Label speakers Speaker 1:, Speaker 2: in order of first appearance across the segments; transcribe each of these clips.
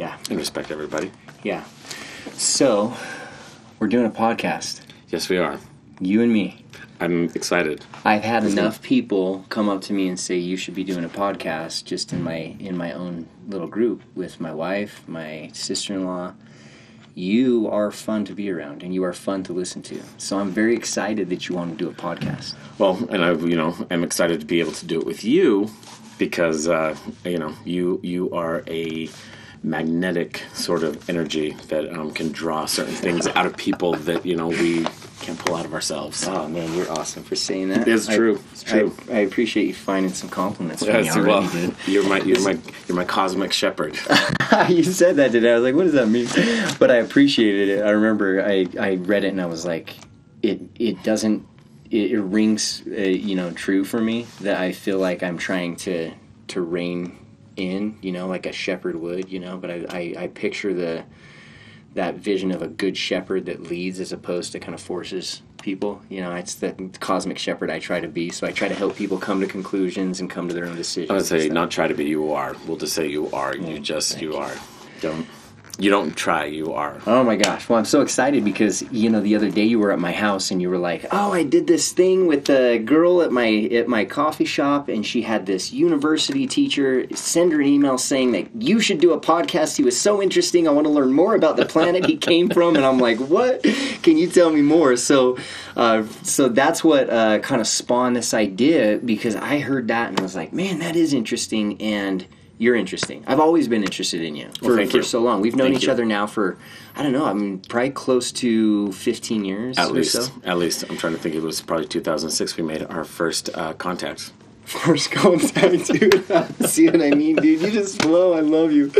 Speaker 1: Yeah.
Speaker 2: and respect everybody.
Speaker 1: Yeah. So, we're doing a podcast.
Speaker 2: Yes, we are.
Speaker 1: You and me.
Speaker 2: I'm excited.
Speaker 1: I've had enough people come up to me and say you should be doing a podcast just in my in my own little group with my wife, my sister-in-law. You are fun to be around and you are fun to listen to. So I'm very excited that you want to do a podcast.
Speaker 2: Well, and I, you know, I'm excited to be able to do it with you because, uh, you know, you you are a magnetic sort of energy that um, can draw certain things out of people that you know we can't pull out of ourselves.
Speaker 1: Oh man, you're awesome for saying that.
Speaker 2: It's
Speaker 1: I-
Speaker 2: true. It's true.
Speaker 1: I, I appreciate you finding some compliments for
Speaker 2: Yes,
Speaker 1: me
Speaker 2: well,
Speaker 1: dude.
Speaker 2: you're my you're my you're my cosmic shepherd.
Speaker 1: you said that today. I was like, what does that mean? But I appreciated it. I remember I, I read it and I was like, it it doesn't it, it rings uh, you know true for me that I feel like I'm trying to to rein in you know like a shepherd would you know. But I I, I picture the that vision of a good shepherd that leads as opposed to kind of forces people you know it's the cosmic shepherd i try to be so i try to help people come to conclusions and come to their own decisions
Speaker 2: I would say not try to be. You are. We'll just say you are. You just you are. Don't you don't try. You are.
Speaker 1: Oh my gosh. Well, I'm so excited because, you know, the other day you were at my house and you were like, "Oh, I did this thing with the girl at my at my coffee shop and she had this university teacher send her an email saying that you should do a podcast. He was so interesting. I want to learn more about the planet he came from." And I'm like, "What? Can you tell me more?" So, uh, so that's what uh, kind of spawned this idea because I heard that and was like, "Man, that is interesting." And you're interesting. I've always been interested in you for,
Speaker 2: thank
Speaker 1: for
Speaker 2: you.
Speaker 1: so long. We've known
Speaker 2: Thank
Speaker 1: each
Speaker 2: you.
Speaker 1: other now for I don't know. I mean, probably close to 15 years
Speaker 2: At
Speaker 1: or
Speaker 2: least,
Speaker 1: so.
Speaker 2: at least, I'm trying to think. It was probably 2006. We made our first uh, contact.
Speaker 1: First contact, dude. See what I mean, dude? You just flow. I love you.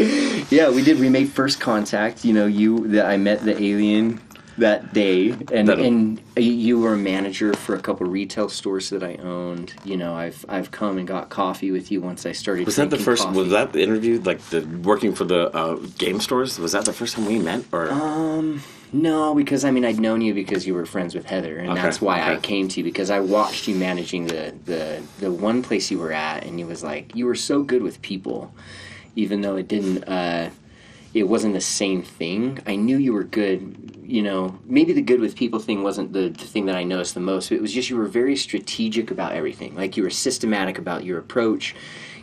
Speaker 1: Yeah, we did. We made first contact. You know, you that I met the alien that day, and
Speaker 2: That-
Speaker 1: and you were a manager for a couple retail stores that I owned. You know, I've I've come and got coffee with you once I started.
Speaker 2: Was that the first?
Speaker 1: coffee.
Speaker 2: Was that the interview? Like the working for the uh, game stores? Was that the first time we met? Or
Speaker 1: Um, No, because I mean I'd known you because you were friends with Heather, and
Speaker 2: Okay,
Speaker 1: that's why I came to you because I watched you managing the the the one place you were at, and you was like you were so good with people, even though it didn't. Uh, it wasn't the same thing. I knew you were good. You know, maybe the good with people thing wasn't the, the thing that I noticed the most. It was just you were very strategic about everything. Like you were systematic about your approach.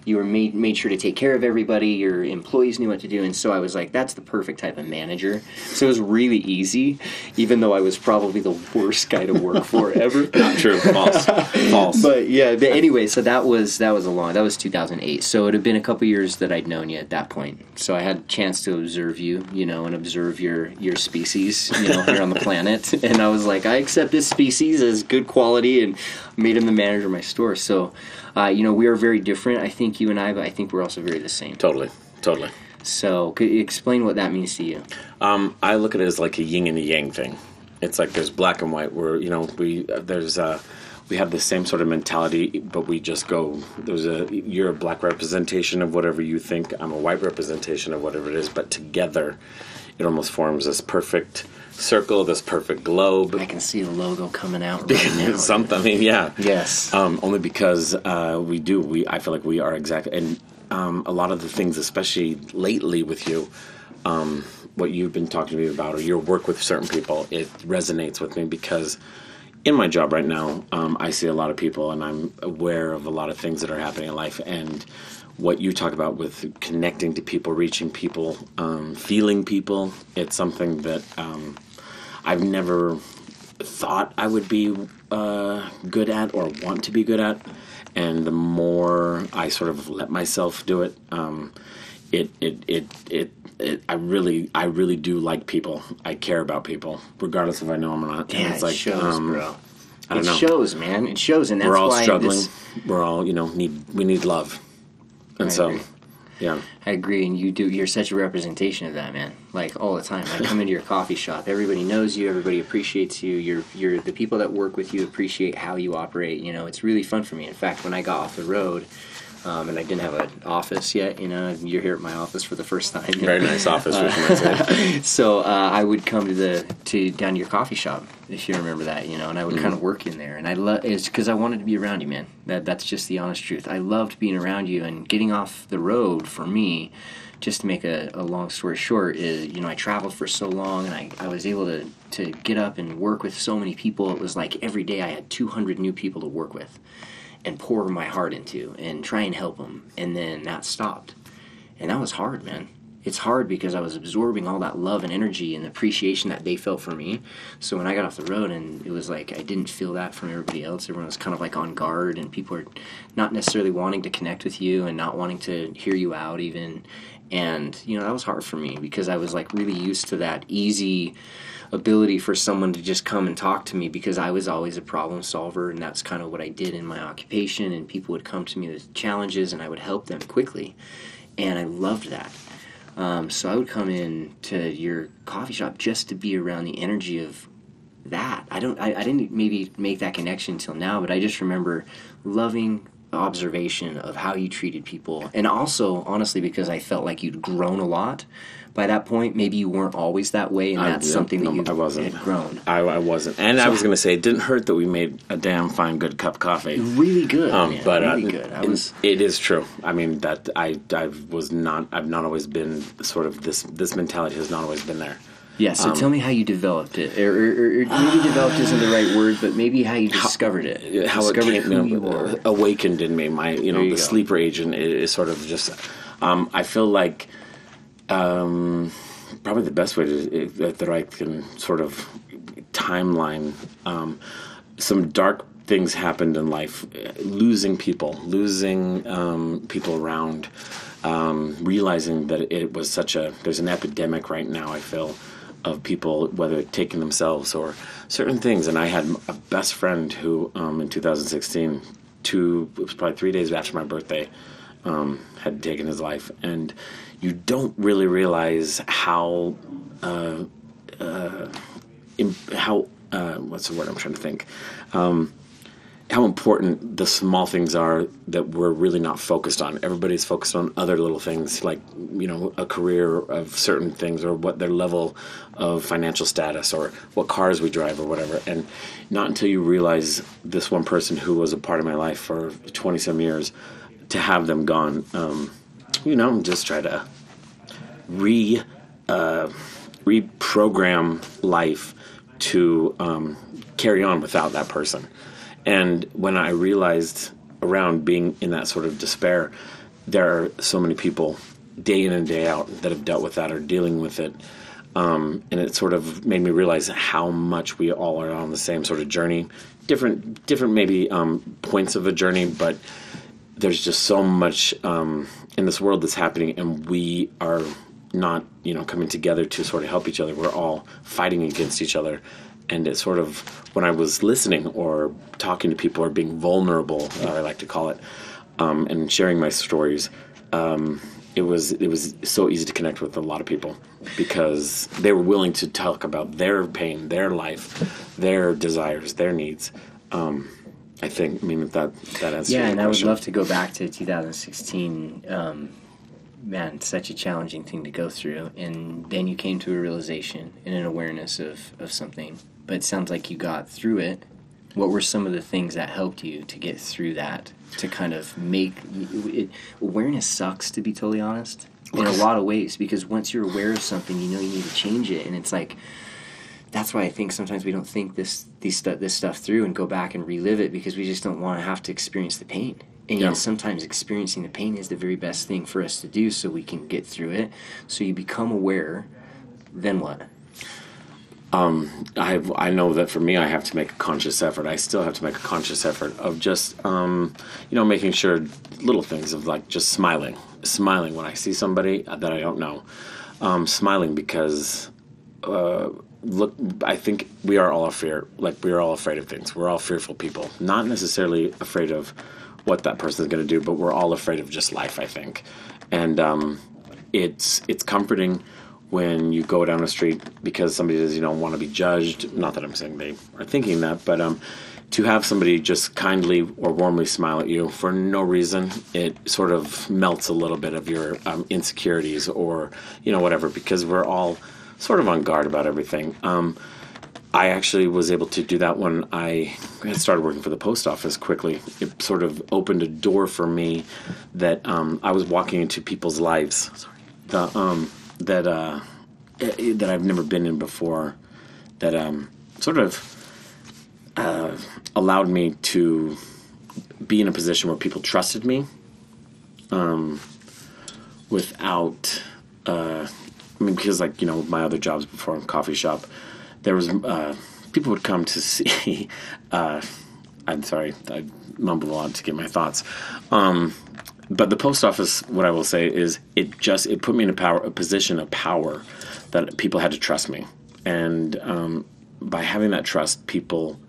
Speaker 1: You were made made sure to take care of everybody. Your employees knew what to do, and so I was like, that's the perfect type of manager. So it was really easy, even though I was probably the worst guy to work for ever.
Speaker 2: not true, false, false.
Speaker 1: But yeah, but anyway, so that was that was a long that was 2008. So it had been a couple years that I'd known you at that point. So I had a chance to observe you, you know, and observe your your species, you know, here on the planet. And I was like, I accept this species as good quality, and made him the manager of my store. So, uh, you know, we are very different. I think you and I, but I think we're also very the same.
Speaker 2: totally, totally.
Speaker 1: So, could you explain what that means to you?
Speaker 2: Um, I look at it as like a yin and a yang thing. It's like there's black and white. Where you know we uh, there's uh, we have the same sort of mentality, but we just go. There's a you're a black representation of whatever you think. I'm a white representation of whatever it is. But together, it almost forms this perfect circle, this perfect globe.
Speaker 1: I can see the logo coming out right.
Speaker 2: Something. I mean, yeah.
Speaker 1: Yes.
Speaker 2: Um, only because uh, we do. We I feel like we are exactly, and um, a lot of the things, especially lately with you, um, what you've been talking to me about, or your work with certain people, it resonates with me because in my job right now, um, I see a lot of people, and I'm aware of a lot of things that are happening in life, and what you talk about with connecting to people, reaching people, um, feeling people, it's something that um, I've never thought I would be uh, good at or want to be good at, and the more I sort of let myself do it, um, it, it, it, it, it, I really, I really do like people. I care about people, regardless if I know them or not.
Speaker 1: Yeah,
Speaker 2: and
Speaker 1: it shows,
Speaker 2: um,
Speaker 1: bro.
Speaker 2: I don't
Speaker 1: it
Speaker 2: know.
Speaker 1: shows, man. It shows, and that's
Speaker 2: We're all
Speaker 1: why
Speaker 2: struggling.
Speaker 1: this-
Speaker 2: We're all, you know, need we need love, and
Speaker 1: I
Speaker 2: so,
Speaker 1: agree.
Speaker 2: yeah.
Speaker 1: I agree, and you do. You're such a representation of that, man. Like all the time. I come into your coffee shop. Everybody knows you. Everybody appreciates you. You're, you're the people that work with you appreciate how you operate. You know, it's really fun for me. In fact, when I got off the road, um, and I didn't have an office yet, you know, you're here at my office for the first time.
Speaker 2: Very nice office. which you might say.
Speaker 1: so uh, I would come to the to down to your coffee shop if you remember that, you know, and I would kind of work in there, and I love it's because I wanted to be around you, man. That that's just the honest truth. I loved being around you and getting off the road for me just to make a, a long story short, is you know I traveled for so long and I, I was able to to get up and work with so many people. It was like every day I had 200 new people to work with and pour my heart into and try and help them. And then that stopped, and that was hard, man it's hard because I was absorbing all that love and energy and appreciation that they felt for me. So when I got off the road and it was like I didn't feel that from everybody else, everyone was kind of like on guard and people are not necessarily wanting to connect with you and not wanting to hear you out even. And you know that was hard for me because I was like really used to that easy ability for someone to just come and talk to me because I was always a problem solver and that's kind of what I did in my occupation and people would come to me with challenges and I would help them quickly. And I loved that um, so I would come in to your coffee shop just to be around the energy of that. I don't. I, I didn't maybe make that connection until now, but I just remember loving observation of how you treated people, and also honestly because I felt like you'd grown a lot by that point, maybe you weren't always that way, and that's I, something no, that you I wasn't. had grown.
Speaker 2: I, I wasn't, and so, I was going to say it didn't hurt that we made a damn fine, good cup of coffee.
Speaker 1: Really good, um, man. but really uh, good. I was.
Speaker 2: It is true. I mean that I I was not. I've not always been sort of this. This mentality has not always been there.
Speaker 1: Yeah, so um, tell me how you developed it, or, or, or maybe developed isn't the right word, but maybe how you discovered
Speaker 2: how,
Speaker 1: it.
Speaker 2: How
Speaker 1: discovered
Speaker 2: it came, you know, awakened in me. My, you know, you the go. sleeper agent is sort of just. Um, I feel like um, probably the best way to, that I can sort of timeline. Um, some dark things happened in life, losing people, losing um, people around, um, realizing that it was such a there's an epidemic right now. I feel of people whether taking themselves or certain things. And I had a best friend who um, in 2016, two it was probably three days after my birthday, um, had taken his life and you don't really realize how uh, uh, how uh, what's the word I'm trying to think um, how important the small things are that we're really not focused on. Everybody's focused on other little things like you know a career of certain things or what their level of financial status or what cars we drive or whatever. And not until you realize this one person who was a part of my life for 20 some years to have them gone. Um, you know, just try to re uh, reprogram life to um, carry on without that person. And when I realized around being in that sort of despair, there are so many people day in and day out that have dealt with that or dealing with it. Um, and it sort of made me realize how much we all are on the same sort of journey, different, different maybe um, points of a journey, but there's just so much um, in this world that's happening, and we are not you know coming together to sort of help each other. We're all fighting against each other, and it sort of when I was listening or talking to people or being vulnerable, uh, I like to call it, um, and sharing my stories. Um, it was it was so easy to connect with a lot of people because they were willing to talk about their pain, their life, their desires, their needs. Um, I think. I mean that that answers.
Speaker 1: Yeah, and I would love to go back to 2016. Um, man, such a challenging thing to go through, and then you came to a realization and an awareness of of something. But it sounds like you got through it. What were some of the things that helped you to get through that? To kind of make it, awareness sucks, to be totally honest, in a lot of ways. Because once you're aware of something, you know you need to change it, and it's like that's why I think sometimes we don't think this these stu- this stuff through and go back and relive it because we just don't want to have to experience the pain. And yeah. sometimes experiencing the pain is the very best thing for us to do so we can get through it. So you become aware, then what?
Speaker 2: Um, I I know that for me, I have to make a conscious effort. I still have to make a conscious effort of just, um, you know, making sure little things of like just smiling, smiling when I see somebody that I don't know, um, smiling because uh, look i think we are all afraid like we are all afraid of things. We're all fearful people. Not necessarily afraid of what that person is going to do but we're all afraid of just life i think. And um, it's it's comforting when you go down the street because somebody says you know want to be judged not that i'm saying they are thinking that but um, to have somebody just kindly or warmly smile at you for no reason, it sort of melts a little bit of your um, insecurities or you know whatever because we're all sort of on guard about everything. Um, I actually was able to do that when I started working for the post office quickly. It sort of opened a door for me that um, I was walking into people's lives. Sorry. the um, that uh, eh, that I've never been in before. That um, sort of uh, allowed me to be in a position where people trusted me, um, without. Uh, I mean, because like you know, my other jobs before in coffee shop, there was uh, people would come to see. Uh, I'm sorry, I mumble on to get my thoughts. Um, but the post office, what I will say is, it just it put me in a power, a position of power that people had to trust me, and um, by having that trust, people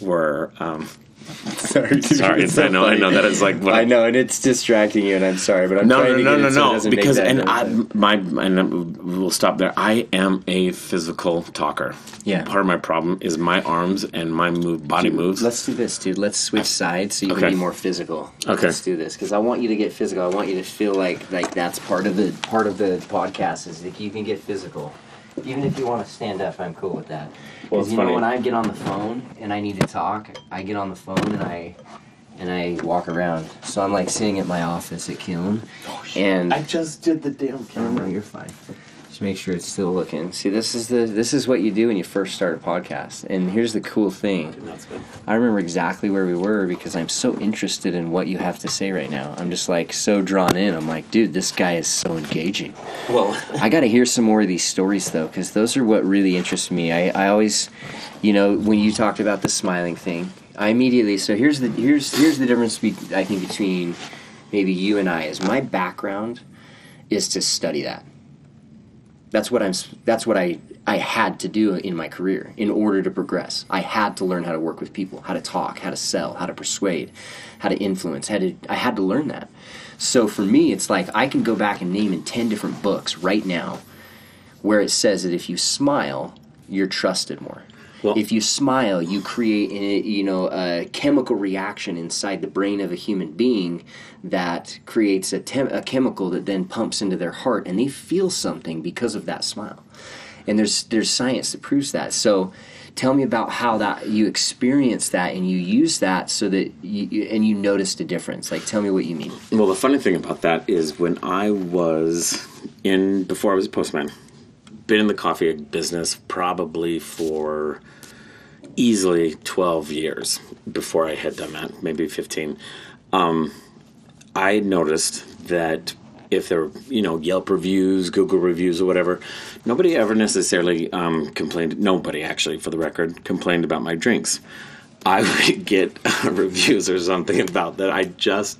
Speaker 2: were. Um,
Speaker 1: sorry,
Speaker 2: sorry,
Speaker 1: it's
Speaker 2: I know, I know that is like what
Speaker 1: I know, and it's distracting you, and I'm sorry, but I'm
Speaker 2: no,
Speaker 1: trying
Speaker 2: no,
Speaker 1: to
Speaker 2: no,
Speaker 1: get
Speaker 2: no,
Speaker 1: so it
Speaker 2: no.
Speaker 1: doesn't
Speaker 2: because and I, my, and we'll stop there. I am a physical talker.
Speaker 1: Yeah.
Speaker 2: Part of my problem is my arms and my move, body moves.
Speaker 1: Let's do this, dude. Let's switch sides so you
Speaker 2: Okay.
Speaker 1: can be more physical.
Speaker 2: Okay.
Speaker 1: Let's do this because I want you to get physical. I want you to feel like like that's part of the part of the podcast is that you can get physical. Even if you want to stand up, I'm cool with that.
Speaker 2: Well,
Speaker 1: Because
Speaker 2: it's
Speaker 1: you know when I get on the phone and I need to talk, I get on the phone and I and I walk around. So I'm like sitting at my office at Kiln, oh, and
Speaker 2: I just did the damn
Speaker 1: Oh, no, you're fine. Just make sure it's still looking. See, this is the this is what you do when you first start a podcast. And here's the cool thing. I remember exactly where we were because I'm so interested in what you have to say right now. I'm just like so drawn in. I'm like, dude, this guy is so engaging.
Speaker 2: Well,
Speaker 1: I got to hear some more of these stories though, because those are what really interest me. I, I always, you know, when you talked about the smiling thing, I immediately. So here's the here's here's the difference. Be, I think between maybe you and I is my background is to study that. That's what I'm. That's what I I had to do in my career in order to progress. I had to learn how to work with people, how to talk, how to sell, how to persuade, how to influence. How to I had to learn that. So for me, it's like I can go back and name in ten different books right now where it says that if you smile, you're trusted more.
Speaker 2: Well-
Speaker 1: if you smile, you create a, you know a chemical reaction inside the brain of a human being that creates a, tem- a chemical that then pumps into their heart, and they feel something because of that smile. And there's there's science that proves that. So, tell me about how that you experience that and you use that so that you, you and you noticed a difference. Like, tell me what you mean.
Speaker 2: well, the funny thing about that is when I was in before I was a postman, been in the coffee business probably for easily 12 years before I had done that, maybe 15. Um, I noticed that if there were, you know, Yelp reviews, Google reviews, or whatever, nobody ever necessarily um, complained. Nobody, actually, for the record, complained about my drinks. I would get reviews or something about that. I just,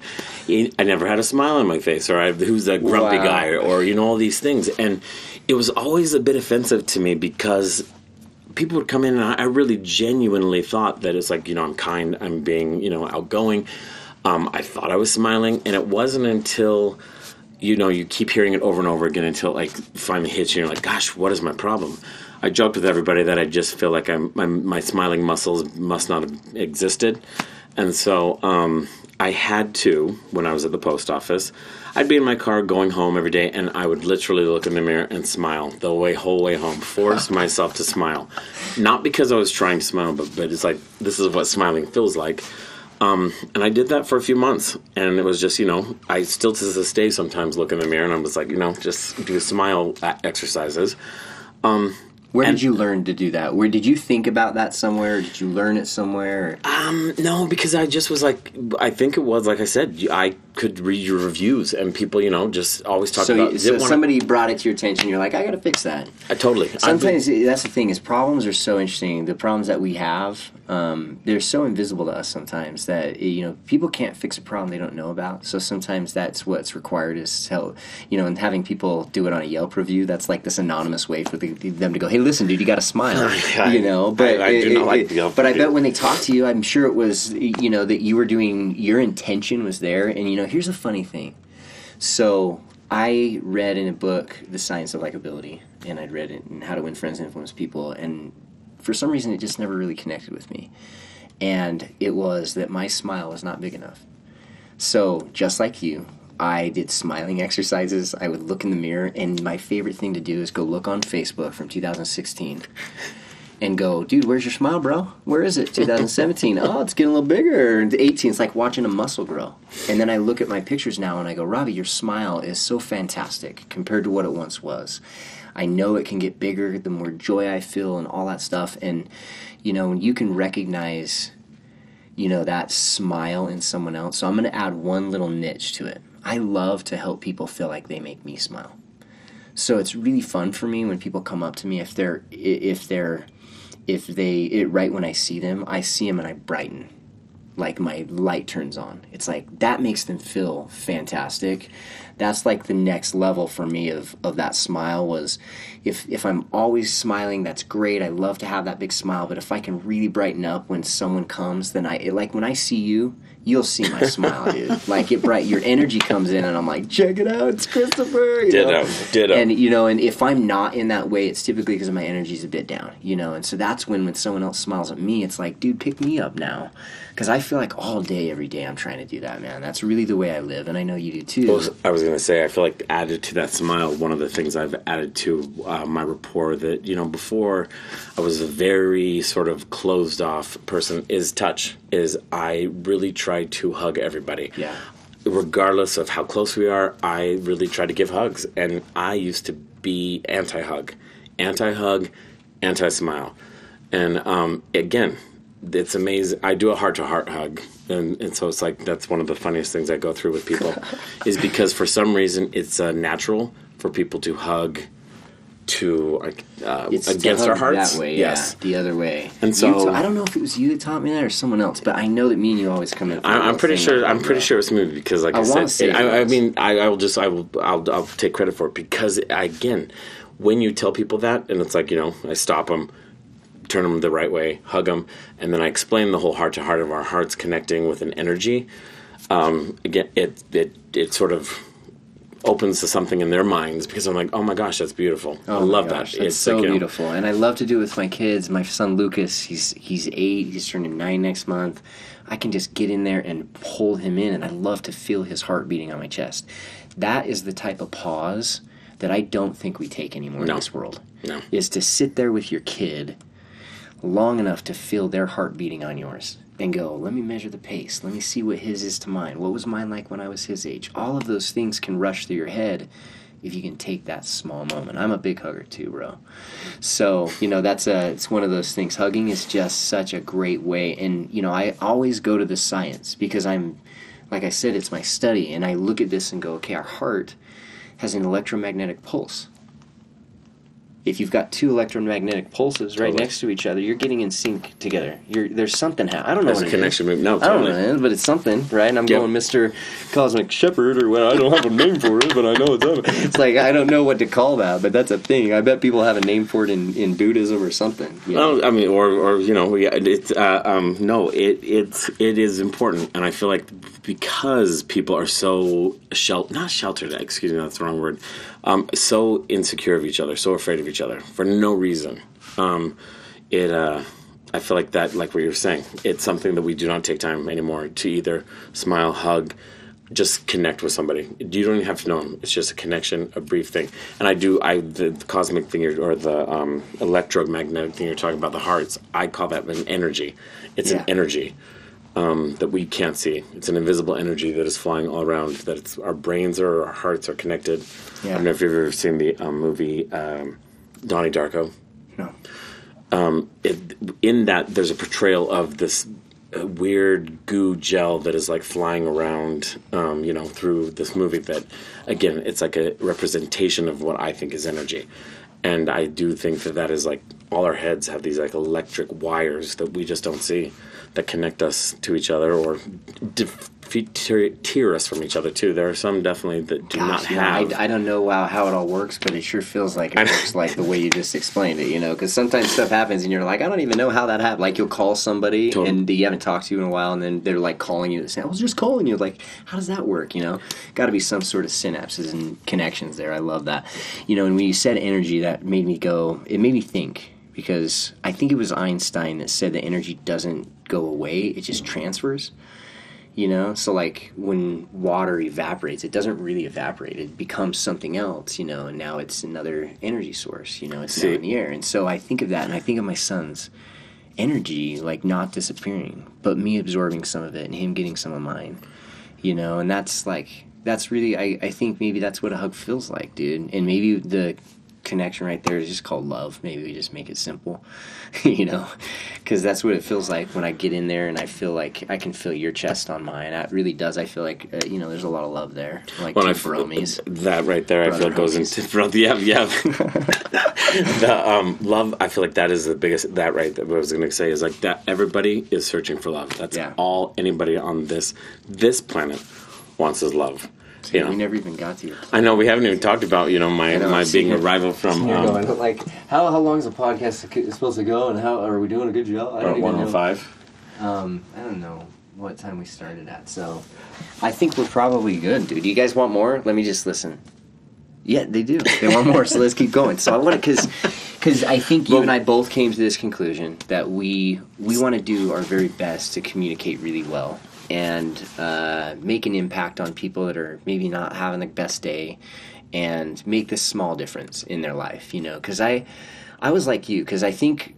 Speaker 2: I never had a smile on my face, or I, who's that grumpy
Speaker 1: Wow.
Speaker 2: guy, or you know all these things, and it was always a bit offensive to me because people would come in and I I really genuinely thought that it's like, you know, I'm kind, I'm being, you know, outgoing. Um, I thought I was smiling, and it wasn't until, you know, you keep hearing it over and over again until it, like finally hits you. And you're like, gosh, what is my problem? I joked with everybody that I just feel like I'm, my, my smiling muscles must not have existed. And so um, I had to, when I was at the post office, I'd be in my car going home every day, and I would literally look in the mirror and smile the way whole way home. Force myself to smile, not because I was trying to smile, but but it's like this is what smiling feels like. Um, and I did that for a few months, and it was just you know I still to this day sometimes look in the mirror and I was like you know just do smile exercises.
Speaker 1: Where
Speaker 2: And-
Speaker 1: did you learn to do that? Where did you think about that somewhere? Did you learn it somewhere?
Speaker 2: Um, No, because I just was like, I think it was like I said, I could read your reviews, and people, you know, just always talk
Speaker 1: So,
Speaker 2: about.
Speaker 1: you,
Speaker 2: it
Speaker 1: so
Speaker 2: one of-"
Speaker 1: somebody brought it to your attention. You're like, I got to fix that.
Speaker 2: I totally. I've been-
Speaker 1: Sometimes that's the thing is problems are so interesting. The problems that we have, um, they're so invisible to us sometimes that you know people can't fix a problem they don't know about. So sometimes that's what's required is help. You know, and having people do it on a Yelp review. That's like this anonymous way for the, them to go, "Hey, listen, dude, you got to smile." You know, but
Speaker 2: I- I do not like Yelp
Speaker 1: But I bet when they talk to you, I'm sure it was you know that you were doing your intention was there. And you know, here's a funny thing. So I read in a book The Science of Likability, and I'd read it and How to Win Friends and Influence People, and for some reason it just never really connected with me. And it was that my smile was not big enough. So just like you, I did smiling exercises. I would look in the mirror, and my favorite thing to do is go look on Facebook from 2016 and go, dude, where's your smile, bro? Where is it? 2017. oh, it's getting a little bigger. And 18, it's like watching a muscle grow. And then I look at my pictures now and I go, Robbie, your smile is so fantastic compared to what it once was. I know it can get bigger the more joy I feel and all that stuff. And, you know, you can recognize, you know, that smile in someone else. So I'm going to add one little niche to it. I love to help people feel like they make me smile. So it's really fun for me when people come up to me if they're if they're if they it, right when I see them, I see them and I brighten. Like my light turns on. It's like that makes them feel fantastic. That's like the next level for me of, of that smile was if if I'm always smiling, that's great. I love to have that big smile, but if I can really brighten up when someone comes, then I it, like when I see you, you'll see my smile, dude. Like it bright, your energy comes in, and I'm like, check it out, it's Christopher. You
Speaker 2: Ditto,
Speaker 1: know?
Speaker 2: ditto.
Speaker 1: And you know, and if I'm not in that way, it's typically because my energy's a bit down, you know. And so that's when when someone else smiles at me, it's like, dude, pick me up now, because I feel like all day, every day, I'm trying to do that, man. That's really the way I live, and I know you do too.
Speaker 2: Well, I was going to say, I feel like added to that smile, one of the things I've added to uh, my rapport that, you know, before I was a very sort of closed off person is touch, is I really try to hug everybody.
Speaker 1: Yeah.
Speaker 2: Regardless of how close we are, I really try to give hugs. And I used to be anti hug, anti hug, anti smile. And um, again, it's amazing. I do a heart to heart hug, and, and so it's like that's one of the funniest things I go through with people, is because for some reason it's uh, natural for people to hug to uh,
Speaker 1: It's to
Speaker 2: against our hearts.
Speaker 1: that way,
Speaker 2: yes,
Speaker 1: yeah, the other way.
Speaker 2: And so-
Speaker 1: I don't know if it was you that taught me that or someone else, but I know that me and you always come in.
Speaker 2: I, I'm pretty sure. I'm pretty sure it's movie because, like I,
Speaker 1: I
Speaker 2: said,
Speaker 1: it
Speaker 2: I, I mean, I, I will just, I will, I'll, I'll take credit for it because again, when you tell people that, and it's like you know, I stop them, turn them the right way, hug them, and then I explain the whole heart to heart of our hearts connecting with an energy. Um, again, it it it sort of opens to something in their minds because I'm like, oh my gosh, that's beautiful. I
Speaker 1: Oh my
Speaker 2: love
Speaker 1: gosh,
Speaker 2: that.
Speaker 1: That's
Speaker 2: it's
Speaker 1: so
Speaker 2: like, you know,
Speaker 1: beautiful, and I love to do it with my kids. My son Lucas, he's he's eight. He's turning nine next month. I can just get in there and hold him in, and I love to feel his heart beating on my chest. That is the type of pause that I don't think we take anymore
Speaker 2: No.
Speaker 1: in this world.
Speaker 2: No.
Speaker 1: Is to sit there with your kid long enough to feel their heart beating on yours and go, let me measure the pace. Let me see what his is to mine. What was mine like when I was his age? All of those things can rush through your head if you can take that small moment. I'm a big hugger too, bro. So, you know, that's a it's one of those things. Hugging is just such a great way and you know, I always go to the science because I'm like I said, it's my study and I look at this and go, okay, our heart has an electromagnetic pulse if you've got two electromagnetic pulses right
Speaker 2: Totally.
Speaker 1: next to each other, you're getting in sync together. You're, there's something. happening. I don't know
Speaker 2: There's
Speaker 1: what
Speaker 2: a
Speaker 1: is.
Speaker 2: connection. No,
Speaker 1: I don't know, but it's something, right? And I'm
Speaker 2: Yep.
Speaker 1: going Mr. Cosmic Shepherd, or well, I don't have a name for it, but I know it's up. It's like I don't know what to call that, but that's a thing. I bet people have a name for it in, in Buddhism or something. you know?
Speaker 2: Well, I mean, or, or you know, it's uh, um, no, it it's it is important, and I feel like because people are so shel- not sheltered, excuse me, that's the wrong word, um, so insecure of each other, so afraid of each other for no reason. Um, it, uh, I feel like that, like what you were saying, it's something that we do not take time anymore to either smile, hug, just connect with somebody. You don't even have to know them. It's just a connection, a brief thing. And I do, I the, the cosmic thing you're, or the um, electromagnetic thing you're talking about, the hearts. I call that an energy. It's
Speaker 1: Yeah.
Speaker 2: an energy um, that we can't see. It's an invisible energy that is flying all around. That it's our brains or our hearts are connected. I don't know if you've ever seen the um, movie um, Donnie Darko
Speaker 1: no.
Speaker 2: it, in that there's a portrayal of this uh, weird goo gel that is like flying around um, you know through this movie that again it's like a representation of what i think is energy and i do think that that is like all our heads have these like electric wires that we just don't see that connect us to each other or tear, us from each other too there are some definitely that do not
Speaker 1: Gosh, yeah,
Speaker 2: have
Speaker 1: I, I don't know how, how it all works, but it sure feels like it works like the way you just explained it, you know? Because sometimes stuff happens and you're like, I don't even know how that happened. Like you'll call somebody
Speaker 2: Totally.
Speaker 1: and you haven't talked to you in a while, and then they're like calling you. Saying, I was just calling you. Like, how does that work, you know? Got to be some sort of synapses and connections there. I love that. You know, and when you said energy, that made me go, it made me think. Because I think it was Einstein that said that energy doesn't go away, it just transfers You know, so like when water evaporates, it doesn't really evaporate. It becomes something else, you know, and now it's another energy source, you know, it's now in the air. And so I think of that and I think of my son's energy like not disappearing, but me absorbing some of it and him getting some of mine. You know, and that's like that's really I, I think maybe that's what a hug feels like, dude. And maybe the connection right there is just called love. Maybe we just make it simple, you know, because that's what it feels like when I get in there and I feel like I can feel your chest on mine. That really does. I feel like uh, you know, there's a lot of love there, like
Speaker 2: When I
Speaker 1: bromies.
Speaker 2: that right there, I feel
Speaker 1: Brother
Speaker 2: goes into brother. Yeah, yeah. the um, love, I feel like that is the biggest. That right, that what I was going to say is like that. Everybody is searching for love. That's
Speaker 1: Yeah.
Speaker 2: all anybody on this this planet wants is love. You know,
Speaker 1: We never even got to your
Speaker 2: I know we haven't even talked about you know my
Speaker 1: know,
Speaker 2: my being a rival from um,
Speaker 3: like, how how long is the podcast supposed to go, and how are we doing a good job? I don't even
Speaker 2: one
Speaker 3: know.
Speaker 2: hundred five.
Speaker 1: Um, I don't know what time we started at, so I think we're probably good, dude. Do you guys want more? Let me just listen. Yeah, they do. They want more, so let's keep going. So I want to, because, because I think you
Speaker 2: Well-
Speaker 1: and I both came to this conclusion that we we want to do our very best to communicate really well and uh, make an impact on people that are maybe not having the best day, and make this small difference in their life. You know, because I. I was like you because I think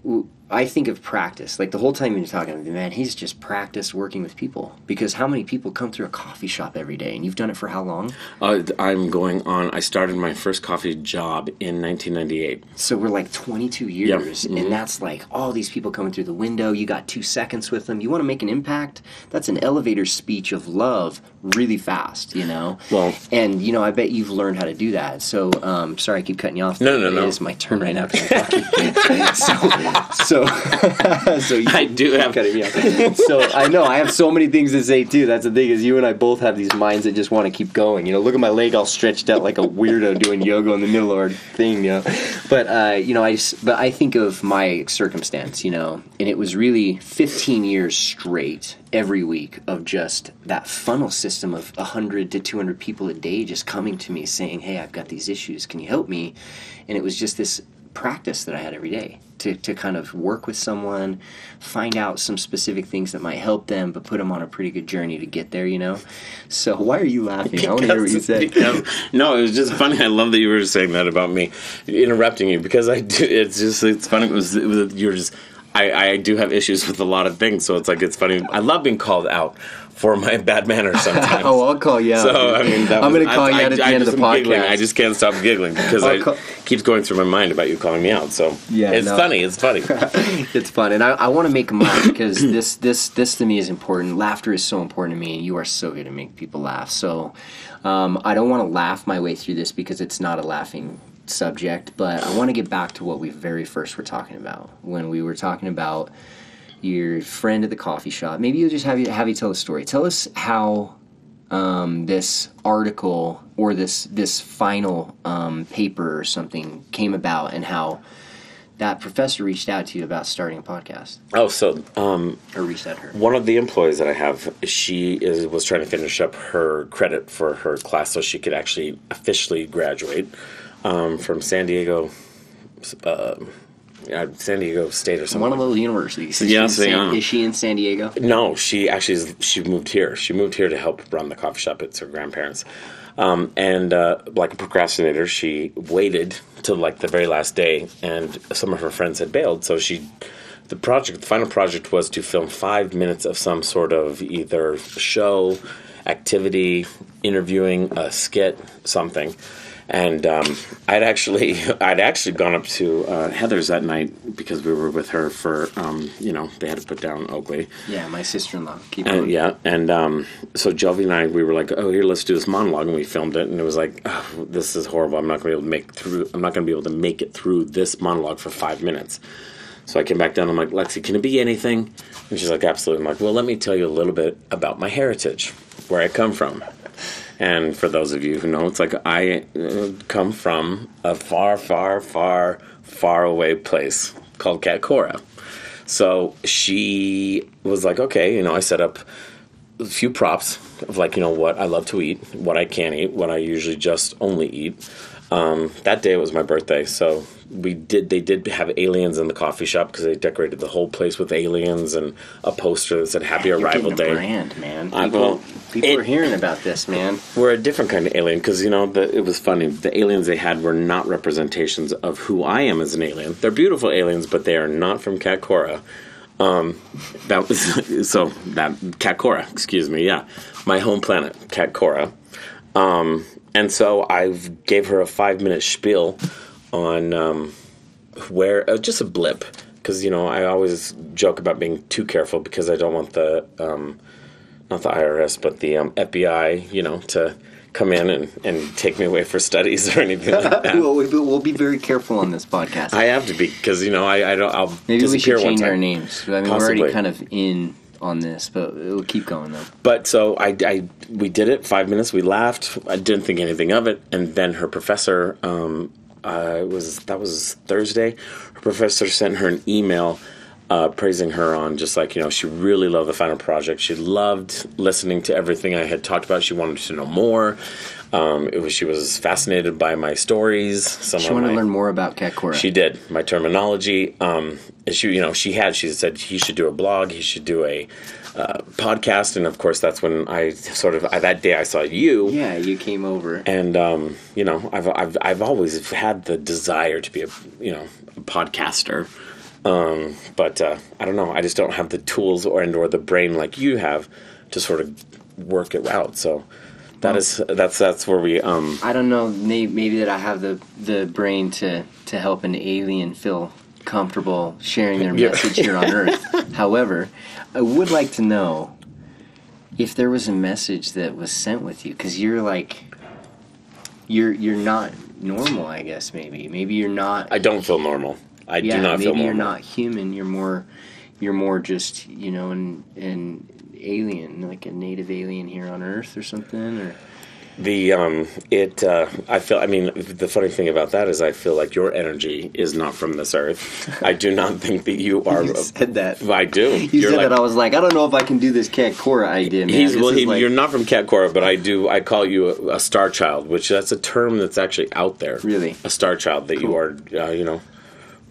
Speaker 1: I think of practice. Like the whole time you're talking, to me, man, he's just practiced working with people. Because how many people come through a coffee shop every day, and you've done it for how long?
Speaker 2: Uh, I'm going on. I started my first coffee job in 1998.
Speaker 1: So we're like 22 years,
Speaker 2: Mhm.
Speaker 1: and that's like all these people coming through the window. You got two seconds with them. You want to make an impact? That's an elevator speech of love, really fast. You know.
Speaker 2: Well-
Speaker 1: and you know, I bet you've learned how to do that. So, um, sorry, I keep cutting you off.
Speaker 2: No, no, no.
Speaker 1: It is my turn right now. I'm so, so, so you,
Speaker 2: I do have
Speaker 1: cutting me off. so I know I have so many things to say too. That's the thing is you and I both have these minds that just want to keep going. You know, look at my leg all stretched out like a weirdo doing yoga in the middle of our thing. You know, but uh, you know, I but I think of my circumstance. You know, and it was really 15 years straight every week of just that funnel system of 100 to 200 people a day just coming to me saying, "Hey, I've got these issues. Can you help me?" And it was just this practice that I had every day to, to kind of work with someone, find out some specific things that might help them, but put them on a pretty good journey to get there, you know? So why are you laughing? I want to hear what you.
Speaker 2: Because- no, it was just funny. I love that you were saying that about me, interrupting you because I do. It's just it's funny. It was, it was you're just. I, I do have issues with a lot of things, so it's like it's funny. I love being called out for my bad manners sometimes.
Speaker 1: oh, I'll call you out.
Speaker 2: So I mean,
Speaker 1: I'm going to call
Speaker 2: I-
Speaker 1: you
Speaker 2: I-
Speaker 1: out at the
Speaker 2: I
Speaker 1: end of the
Speaker 2: am giggling.
Speaker 1: podcast.
Speaker 2: I just can't stop giggling because
Speaker 1: call-
Speaker 2: keeps going through my mind about you calling me out. So
Speaker 1: Yeah,
Speaker 2: it's
Speaker 1: no.
Speaker 2: funny. It's funny.
Speaker 1: it's fun, and I, I want to make them laugh because this this this to me is important. Laughter is so important to me, and you are so good at making people laugh. So um, I don't want to laugh my way through this because it's not a laughing subject, but I want to get back to what we very first were talking about when we were talking about your friend at the coffee shop. Maybe you'll just have you have you tell the story. Tell us how um, this article or this this final um, paper or something came about, and how that professor reached out to you about starting a podcast
Speaker 2: oh, so um,
Speaker 1: or reached out her.
Speaker 2: one of the employees that I have, she is was trying to finish up her credit for her class so she could actually officially graduate um, from San Diego, uh, yeah, San Diego State or something.
Speaker 1: One of those universities. Is,
Speaker 2: Yeah,
Speaker 1: she in San,
Speaker 2: yeah.
Speaker 1: is she in San Diego?
Speaker 2: No, she actually is, she moved here. She moved here to help run the coffee shop. It's her grandparents. Um, and uh, like a procrastinator, she waited till like the very last day, and some of her friends had bailed. So she, the project, the final project was to film five minutes of some sort of either show, activity, interviewing, a skit, something. And um, I'd actually, I'd actually gone up to uh, Heather's that night because we were with her for, um, you know, they had to put down Oakley.
Speaker 1: Yeah, my sister-in-law. Keep
Speaker 2: And
Speaker 1: going.
Speaker 2: yeah, and um, so Jovi and I, we were like, "Oh, here, let's do this monologue, and we filmed it, and it was like, oh, "This is horrible. I'm not going to be able to make through. I'm not going to be able to make it through this monologue for five minutes." So I came back down. I'm like, "Lexi, can it be anything?" And she's like, "Absolutely." I'm like, "Well, let me tell you a little bit about my heritage, where I come from." And for those of you who know, it's like I uh, come from a far, far, far, far away place called Katkora. So she was like, okay, you know, I set up a few props of like, you know, what I love to eat, what I can't eat, what I usually just only eat. Um, that day was my birthday, so we did. They did have aliens in the coffee shop because they decorated the whole place with aliens and a poster that said "Happy
Speaker 1: You're
Speaker 2: Arrival Day."
Speaker 1: brand, man.
Speaker 2: I
Speaker 1: People,
Speaker 2: will-
Speaker 1: people
Speaker 2: it-
Speaker 1: are hearing about this, man.
Speaker 2: We're a different kind of alien because you know the, it was funny. The aliens they had were not representations of who I am as an alien. They're beautiful aliens, but they are not from Katkora. Um, that was so that Katkora, excuse me. Yeah, my home planet, Katkora. Um, and so I gave her a five minute spiel on um, where uh, just a blip because you know I always joke about being too careful because I don't want the um, not the IRS but the um, FBI you know to come in and, and take me away for studies or anything like that.
Speaker 1: We'll, we'll be very careful on this podcast.
Speaker 2: I have to be because you know I, I don't I'll
Speaker 1: Maybe we should change our names. I mean, we're already kind of in on this, but we'll keep going though.
Speaker 2: But so I, I we did it five minutes. We laughed. I didn't think anything of it, and then her professor um, uh, it was that was Thursday. Her professor sent her an email uh, praising her on just like you know she really loved the final project. She loved listening to everything I had talked about. She wanted to know more. Um, it was she was fascinated by my stories. Some
Speaker 1: She
Speaker 2: of
Speaker 1: want to learn more about Katkora.
Speaker 2: she did my terminology. Um, she, you know, she had. She said he should do a blog. He should do a uh, podcast, and of course, that's when I sort of I, that day I saw you.
Speaker 1: yeah, you came over.
Speaker 2: And um, you know, I've, I've I've always had the desire to be a you know a podcaster, um, but uh, I don't know. I just don't have the tools or and or the brain like you have to sort of work it out. So that is that's that's where we um,
Speaker 1: I don't know. Maybe, maybe that I have the the brain to to help an alien feel comfortable sharing their
Speaker 2: Yeah.
Speaker 1: message here on Earth. However, I would like to know if there was a message that was sent with you because you're like you're you're not normal. I guess maybe maybe you're not.
Speaker 2: I don't feel normal. I
Speaker 1: yeah,
Speaker 2: do not feel normal.
Speaker 1: you're not human. You're more you're more just you know an an alien, like a native alien here on Earth or something. Or
Speaker 2: The um, it uh, I feel. I mean, the funny thing about that is, I feel like your energy is not from this earth. I do not think that you are.
Speaker 1: You said that.
Speaker 2: I do.
Speaker 1: You
Speaker 2: You're
Speaker 1: said
Speaker 2: like-
Speaker 1: that I was like, I don't know if I can do this Katkora idea, man.
Speaker 2: He's well. He,
Speaker 1: like-
Speaker 2: you're not from Katkora, but I do. I call you a, a star child, which that's a term that's actually out there.
Speaker 1: Really?
Speaker 2: a star child that you are. Uh, you know,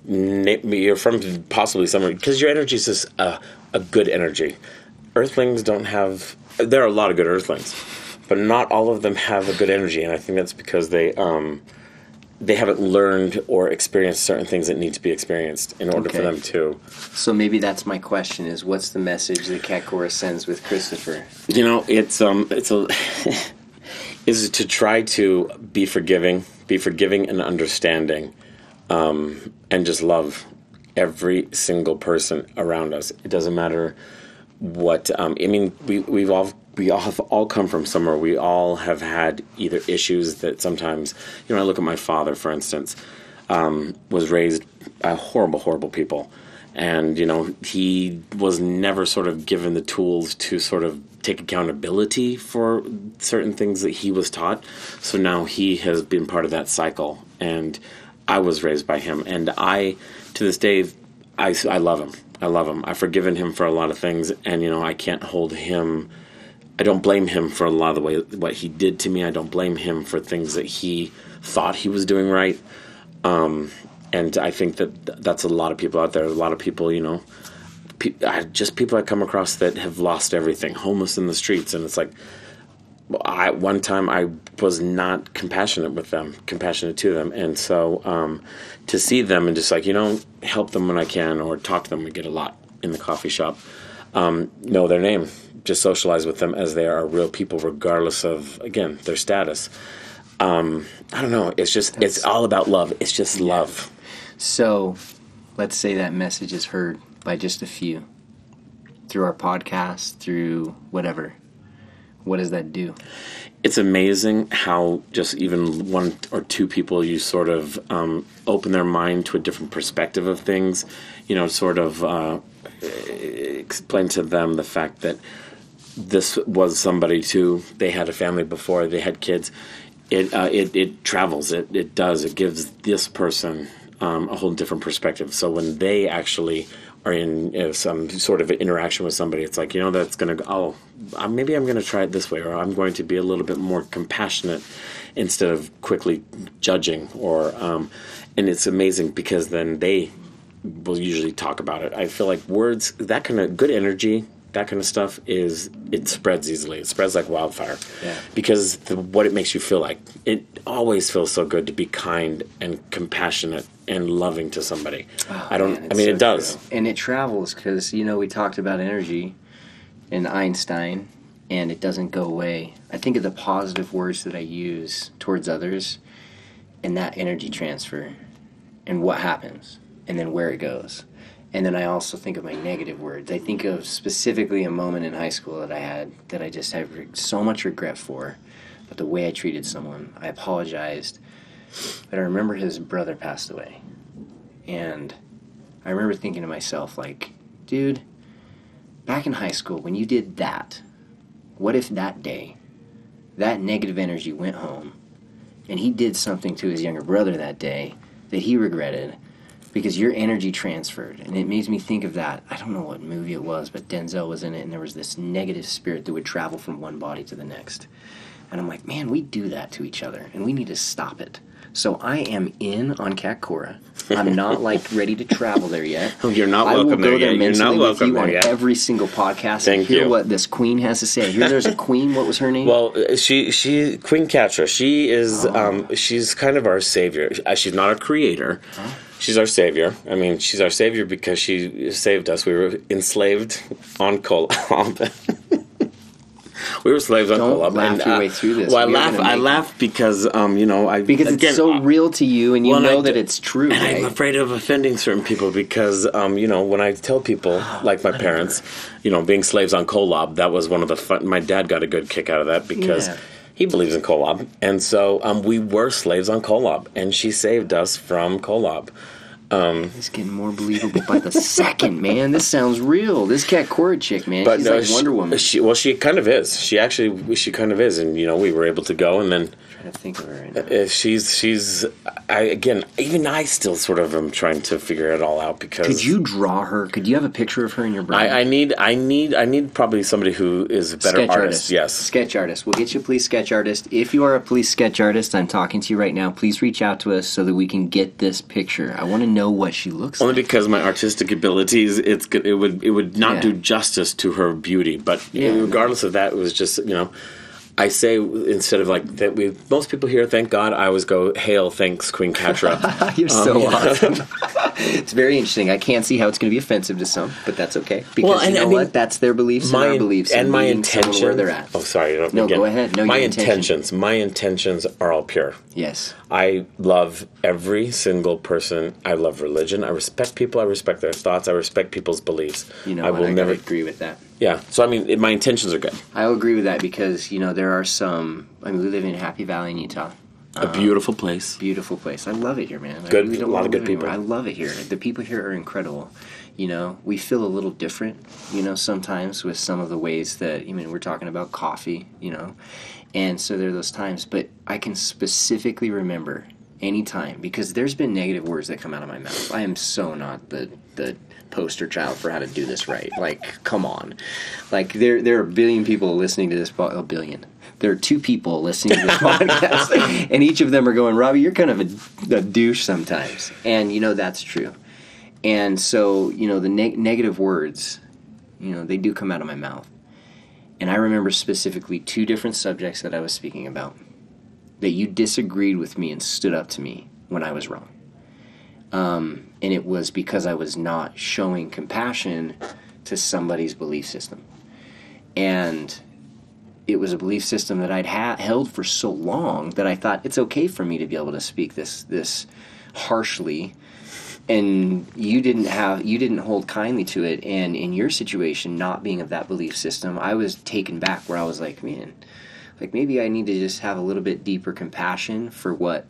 Speaker 2: na- you're from possibly somewhere because your energy is just a, a good energy. Earthlings don't have. There are a lot of good Earthlings, but not all of them have a good energy, and I think that's because they um, they haven't learned or experienced certain things that need to be experienced in order for them to.
Speaker 1: So maybe that's my question: is what's the message that Cora sends with Christopher?
Speaker 2: You know, it's um, it's a is to try to be forgiving, be forgiving and understanding, um, and just love every single person around us. It doesn't matter what um, I mean. We we've all we all have all come from somewhere. We all have had either issues that sometimes you know. I look at my father, for instance, um, was raised by horrible, horrible people, and you know he was never sort of given the tools to sort of take accountability for certain things that he was taught. So now he has been part of that cycle, and I was raised by him, and I to this day I, I love him. I love him. I've forgiven him for a lot of things, and you know I can't hold him. I don't blame him for a lot of the way what he did to me. I don't blame him for things that he thought he was doing right. Um, and I think that that's a lot of people out there. A lot of people, you know, pe- I, just people I come across that have lost everything, homeless in the streets, and it's like, I one time I was not compassionate with them, compassionate to them, and so um, to see them and just like you know help them when I can or talk to them, we get a lot in the coffee shop. Um, know their name, just socialize with them as they are real people, regardless of again their status. Um, I don't know. It's just it's all about love. It's just love.
Speaker 1: So, let's say that message is heard by just a few through our podcast, through whatever. What does that do?
Speaker 2: it's amazing how just even one or two people you sort of um, open their mind to a different perspective of things you know sort of uh, explain to them the fact that this was somebody too they had a family before they had kids it uh, it, it travels it, it does it gives this person um, a whole different perspective so when they actually are in uh, some sort of interaction with somebody it's like you know that's gonna go oh uh, maybe I'm going to try it this way, or I'm going to be a little bit more compassionate instead of quickly judging. Or um, and it's amazing because then they will usually talk about it. I feel like words, that kind of good energy, that kind of stuff is it spreads easily. It spreads like wildfire.
Speaker 1: Yeah.
Speaker 2: Because the, what it makes you feel like, it always feels so good to be kind and compassionate and loving to somebody. Oh, I don't.
Speaker 1: Man,
Speaker 2: I mean,
Speaker 1: so
Speaker 2: it does.
Speaker 1: true. and it travels because you know we talked about energy and Einstein, and it doesn't go away. I think of the positive words that I use towards others, and that energy transfer, and what happens, and then where it goes. And then I also think of my negative words. I think of specifically a moment in high school that I had that I just have so much regret for, but the way I treated someone. I apologized, but I remember his brother passed away, and I remember thinking to myself, like, dude, back in high school, when you did that, what if that day, that negative energy went home and he did something to his younger brother that day that he regretted because your energy transferred? And it makes me think of that. I don't know what movie it was, but Denzel was in it and there was this negative spirit that would travel from one body to the next. And I'm like, man, we do that to each other and we need to stop it. So I am in on Katkora. I'm not like ready to travel there yet.
Speaker 2: Oh, you're not
Speaker 1: I will go
Speaker 2: there
Speaker 1: there
Speaker 2: yet. You're not
Speaker 1: mentally with you on
Speaker 2: yet.
Speaker 1: every single podcast
Speaker 2: Thank
Speaker 1: and hear
Speaker 2: you.
Speaker 1: what this queen has to say. Hear there's a queen. What was her name?
Speaker 2: Well, uh, she she Queen Catra. She is
Speaker 1: Oh.
Speaker 2: um, she's kind of our savior. Uh, She's not a creator. She's our savior. I mean, she's our savior because she saved us. We were enslaved on Kolob. we were slaves on
Speaker 1: Don't
Speaker 2: Kolob.
Speaker 1: laugh your way through this.
Speaker 2: Well, I
Speaker 1: We are
Speaker 2: laugh. I laugh because um, you know, I
Speaker 1: because
Speaker 2: again,
Speaker 1: it's so
Speaker 2: uh,
Speaker 1: real to you, and you
Speaker 2: well,
Speaker 1: know
Speaker 2: I
Speaker 1: that
Speaker 2: d-
Speaker 1: it's true.
Speaker 2: and I'm afraid of offending certain people because, um, you know, when I tell people, like my parents, you know, being slaves on Kolob, that was one of the fun. My dad got a good kick out of that because
Speaker 1: Yeah.
Speaker 2: He believes in Kolob, and so um, we were slaves on Kolob, and she saved us from Kolob.
Speaker 1: It's getting more believable by the second, man. This sounds real. This Katkora chick, man.
Speaker 2: But
Speaker 1: She's
Speaker 2: no,
Speaker 1: like
Speaker 2: she-
Speaker 1: Wonder Woman.
Speaker 2: She, well, she kind of is. She actually, she kind of is, and you know, we were able to go, and then
Speaker 1: trying to think of her right now.
Speaker 2: uh, she's, she's, I again, even I still sort of am trying to figure it all out because
Speaker 1: Could you draw her? Could you have a picture of her in your brain?
Speaker 2: I, I need, I need, I need probably somebody who is a better
Speaker 1: sketch
Speaker 2: artist.
Speaker 1: artist.
Speaker 2: Yes.
Speaker 1: Sketch artist. We'll get you a police sketch artist. If you are a police sketch artist, I'm talking to you right now. Please reach out to us so that we can get this picture. I want to know what she looks
Speaker 2: Only
Speaker 1: like.
Speaker 2: because my artistic abilities, it's. It would, it would not
Speaker 1: Yeah.
Speaker 2: do justice to her beauty. But
Speaker 1: Yeah,
Speaker 2: regardless of that, it was just, you know, I say instead of like that, we most people here, thank God, I always go, "Hail, thanks, Queen Catra."
Speaker 1: You're so um,
Speaker 2: yeah.
Speaker 1: awesome. it's very interesting. I can't see how it's going to be offensive to some, but that's okay because
Speaker 2: Well, and
Speaker 1: you know
Speaker 2: I mean,
Speaker 1: what? That's their beliefs and our beliefs,
Speaker 2: and my
Speaker 1: meeting someone
Speaker 2: intention.
Speaker 1: where they're at.
Speaker 2: Oh, sorry. No, again.
Speaker 1: go ahead. No,
Speaker 2: my
Speaker 1: intention.
Speaker 2: intentions. My intentions are all pure.
Speaker 1: Yes.
Speaker 2: I love every single person. I love religion. I respect people. I respect their thoughts. I respect people's beliefs.
Speaker 1: You know,
Speaker 2: I will
Speaker 1: I
Speaker 2: never.
Speaker 1: agree with that.
Speaker 2: Yeah. So I mean, it, my intentions are good.
Speaker 1: I'll agree with that because you know there are some. I mean, we live in Happy Valley in Utah.
Speaker 2: A um, beautiful place.
Speaker 1: Beautiful place. I love it here, man. I
Speaker 2: Good-
Speaker 1: really
Speaker 2: a lot of good people.
Speaker 1: I love it here. The people here are incredible. You know, we feel a little different. You know, sometimes with some of the ways that I mean, we're talking about coffee. You know, and so there are those times. But I can specifically remember any time because there's been negative words that come out of my mouth. I am so not the the poster child for how to do this right. Like, come on. Like there there are a billion people listening to this po- a billion. There are two people listening to this podcast, and each of them are going, Robbie, you're kind of a, a douche sometimes. And, you know, that's true. And so, you know, the neg- negative words, you know, they do come out of my mouth. And I remember specifically two different subjects that I was speaking about that you disagreed with me and stood up to me when I was wrong. Um, and it was because I was not showing compassion to somebody's belief system. And it was a belief system that I'd ha- held for so long that I thought it's okay for me to be able to speak this this harshly and you didn't have you didn't hold kindly to it and in your situation not being of that belief system I was taken back where I was like man like maybe I need to just have a little bit deeper compassion for what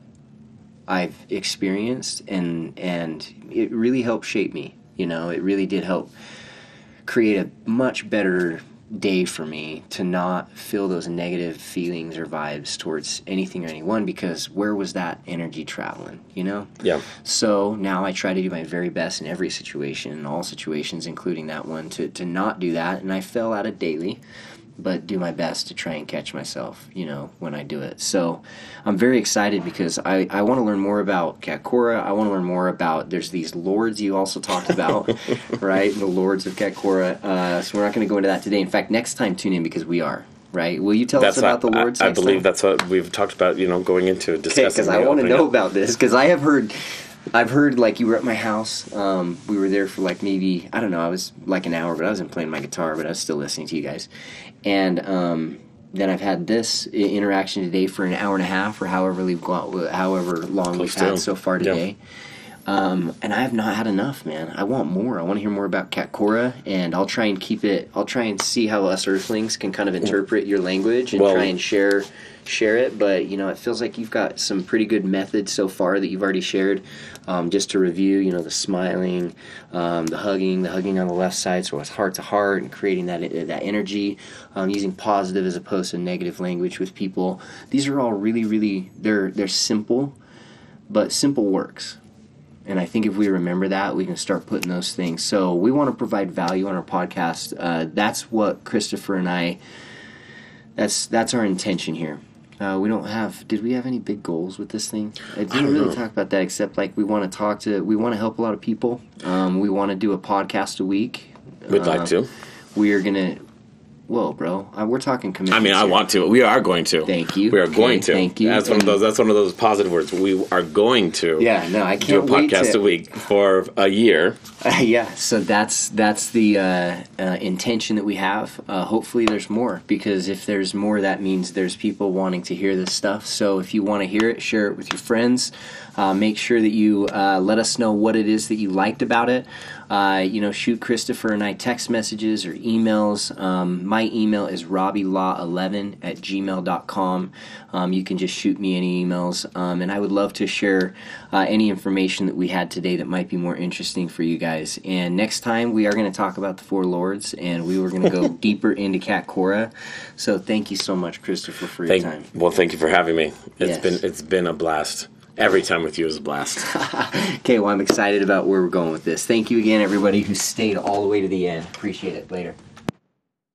Speaker 1: I've experienced and and it really helped shape me you know it really did help create a much better day for me to not feel those negative feelings or vibes towards anything or anyone because where was that energy traveling you know
Speaker 2: Yeah.
Speaker 1: so now I try to do my very best in every situation, in all situations, including that one, to, to not do that. And I fell out of daily. But do my best to try and catch myself, you know, when I do it. So I'm very excited because I, I want to learn more about Katkora. I want to learn more about, there's these lords you also talked about, right? The lords of Katkora. Uh, so we're not going to go into that today. In fact, next time tune in because we are, right? Will you tell
Speaker 2: That's
Speaker 1: us about the lords?
Speaker 2: I, I believe
Speaker 1: time?
Speaker 2: that's what we've talked about. You know, going into discussing.
Speaker 1: because I want to know about this because I have heard, I've heard like you were at my house. Um, we were there for like maybe I don't know. I was like an hour, but I wasn't playing my guitar, but I was still listening to you guys. And um, then I've had this interaction today for an hour and a half, or however we've gone, however long we've
Speaker 2: Close to.
Speaker 1: had so far
Speaker 2: Yeah.
Speaker 1: Um, and I have not had enough, man. I want more. I want to hear more about Katkora, and I'll try and keep it. I'll try and see how us Earthlings can kind of interpret your language and
Speaker 2: Well-
Speaker 1: try and share share it. But you know, it feels like you've got some pretty good methods so far that you've already shared. Um, just to review, you know, the smiling, um, the hugging, the hugging on the left side, so it's heart to heart, and creating that that energy, um, using positive as opposed to negative language with people. These are all really, really they're they're simple, but simple works. And I think if we remember that, we can start putting those things. So we want to provide value on our podcast. Uh, that's what Christopher and I. That's that's our intention here. Uh, we don't have. Did we have any big goals with this thing? I didn't
Speaker 2: don't
Speaker 1: really
Speaker 2: know.
Speaker 1: talk about that, except like we want to talk to. We want to help a lot of people. Um, we want to do a podcast a week.
Speaker 2: We'd
Speaker 1: Uh,
Speaker 2: like to.
Speaker 1: We are gonna. Whoa, bro! Uh, we're talking
Speaker 2: I mean, I
Speaker 1: here.
Speaker 2: want to. We are going to.
Speaker 1: Thank you.
Speaker 2: We are
Speaker 1: Okay,
Speaker 2: going to.
Speaker 1: thank you.
Speaker 2: That's one of those. That's one of those positive words. We are going to.
Speaker 1: Yeah, no, I
Speaker 2: Do a
Speaker 1: can't wait
Speaker 2: podcast
Speaker 1: to,
Speaker 2: a week for a year.
Speaker 1: Uh, yeah, so that's that's the uh, uh, intention that we have. Uh, hopefully, there's more because if there's more, that means there's people wanting to hear this stuff. So if you want to hear it, share it with your friends. Uh, make sure that you uh, let us know what it is that you liked about it. Uh, you know, shoot Christopher and I text messages or emails. Um, my email is robbielaw11 at gmail.com. Um, you can just shoot me any emails. Um, and I would love to share uh, any information that we had today that might be more interesting for you guys. And next time, we are going to talk about the Four Lords and we were going to go deeper into Katkora. So thank you so much, Christopher, for your
Speaker 2: Thank,
Speaker 1: time.
Speaker 2: well, thank you for having me. It's
Speaker 1: Yes.
Speaker 2: been it's been a blast. Every time with you is a blast.
Speaker 1: Okay, well, I'm excited about where we're going with this. Thank you again, everybody who stayed all the way to the end. Appreciate it. Later.